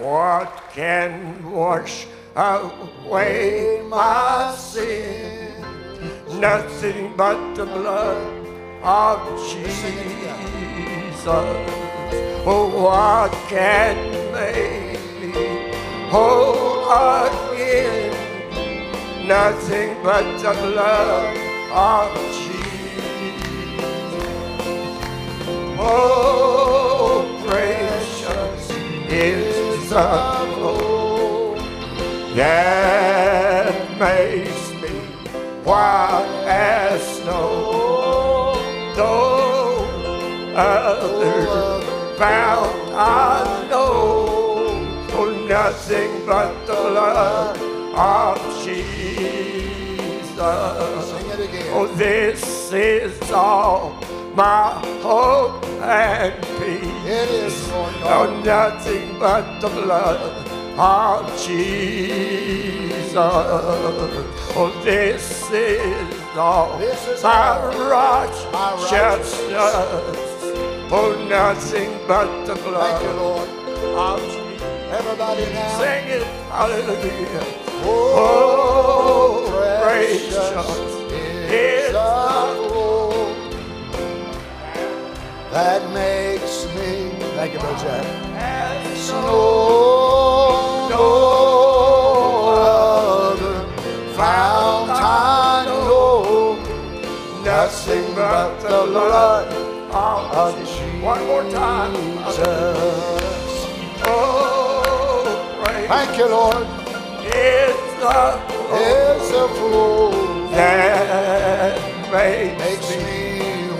What can wash away my sin? Nothing but the blood of Jesus. Oh, what can make me whole again? Nothing but the blood of Jesus. Oh, precious is flow that makes me white as snow. No other found I know, for nothing but the love of Jesus. Sing it again. Oh, this is all my hope and peace. It is, Lord Oh, God. nothing but the blood of Jesus. Oh, this is all This is my all my righteousness. Oh, nothing but the Thank you, blood Lord. of Jesus. Everybody now. Sing it, hallelujah. Oh, oh that makes me. Thank you, Brother Jack. as No, no other fount I know. nothing but the blood of Jesus. One more time. Oh, praise Thank you, Lord. is the It's a flow that makes me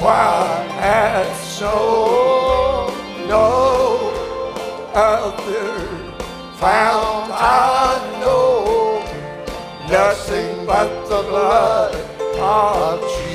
me white as snow. No other found I know. Nothing but the blood of Jesus.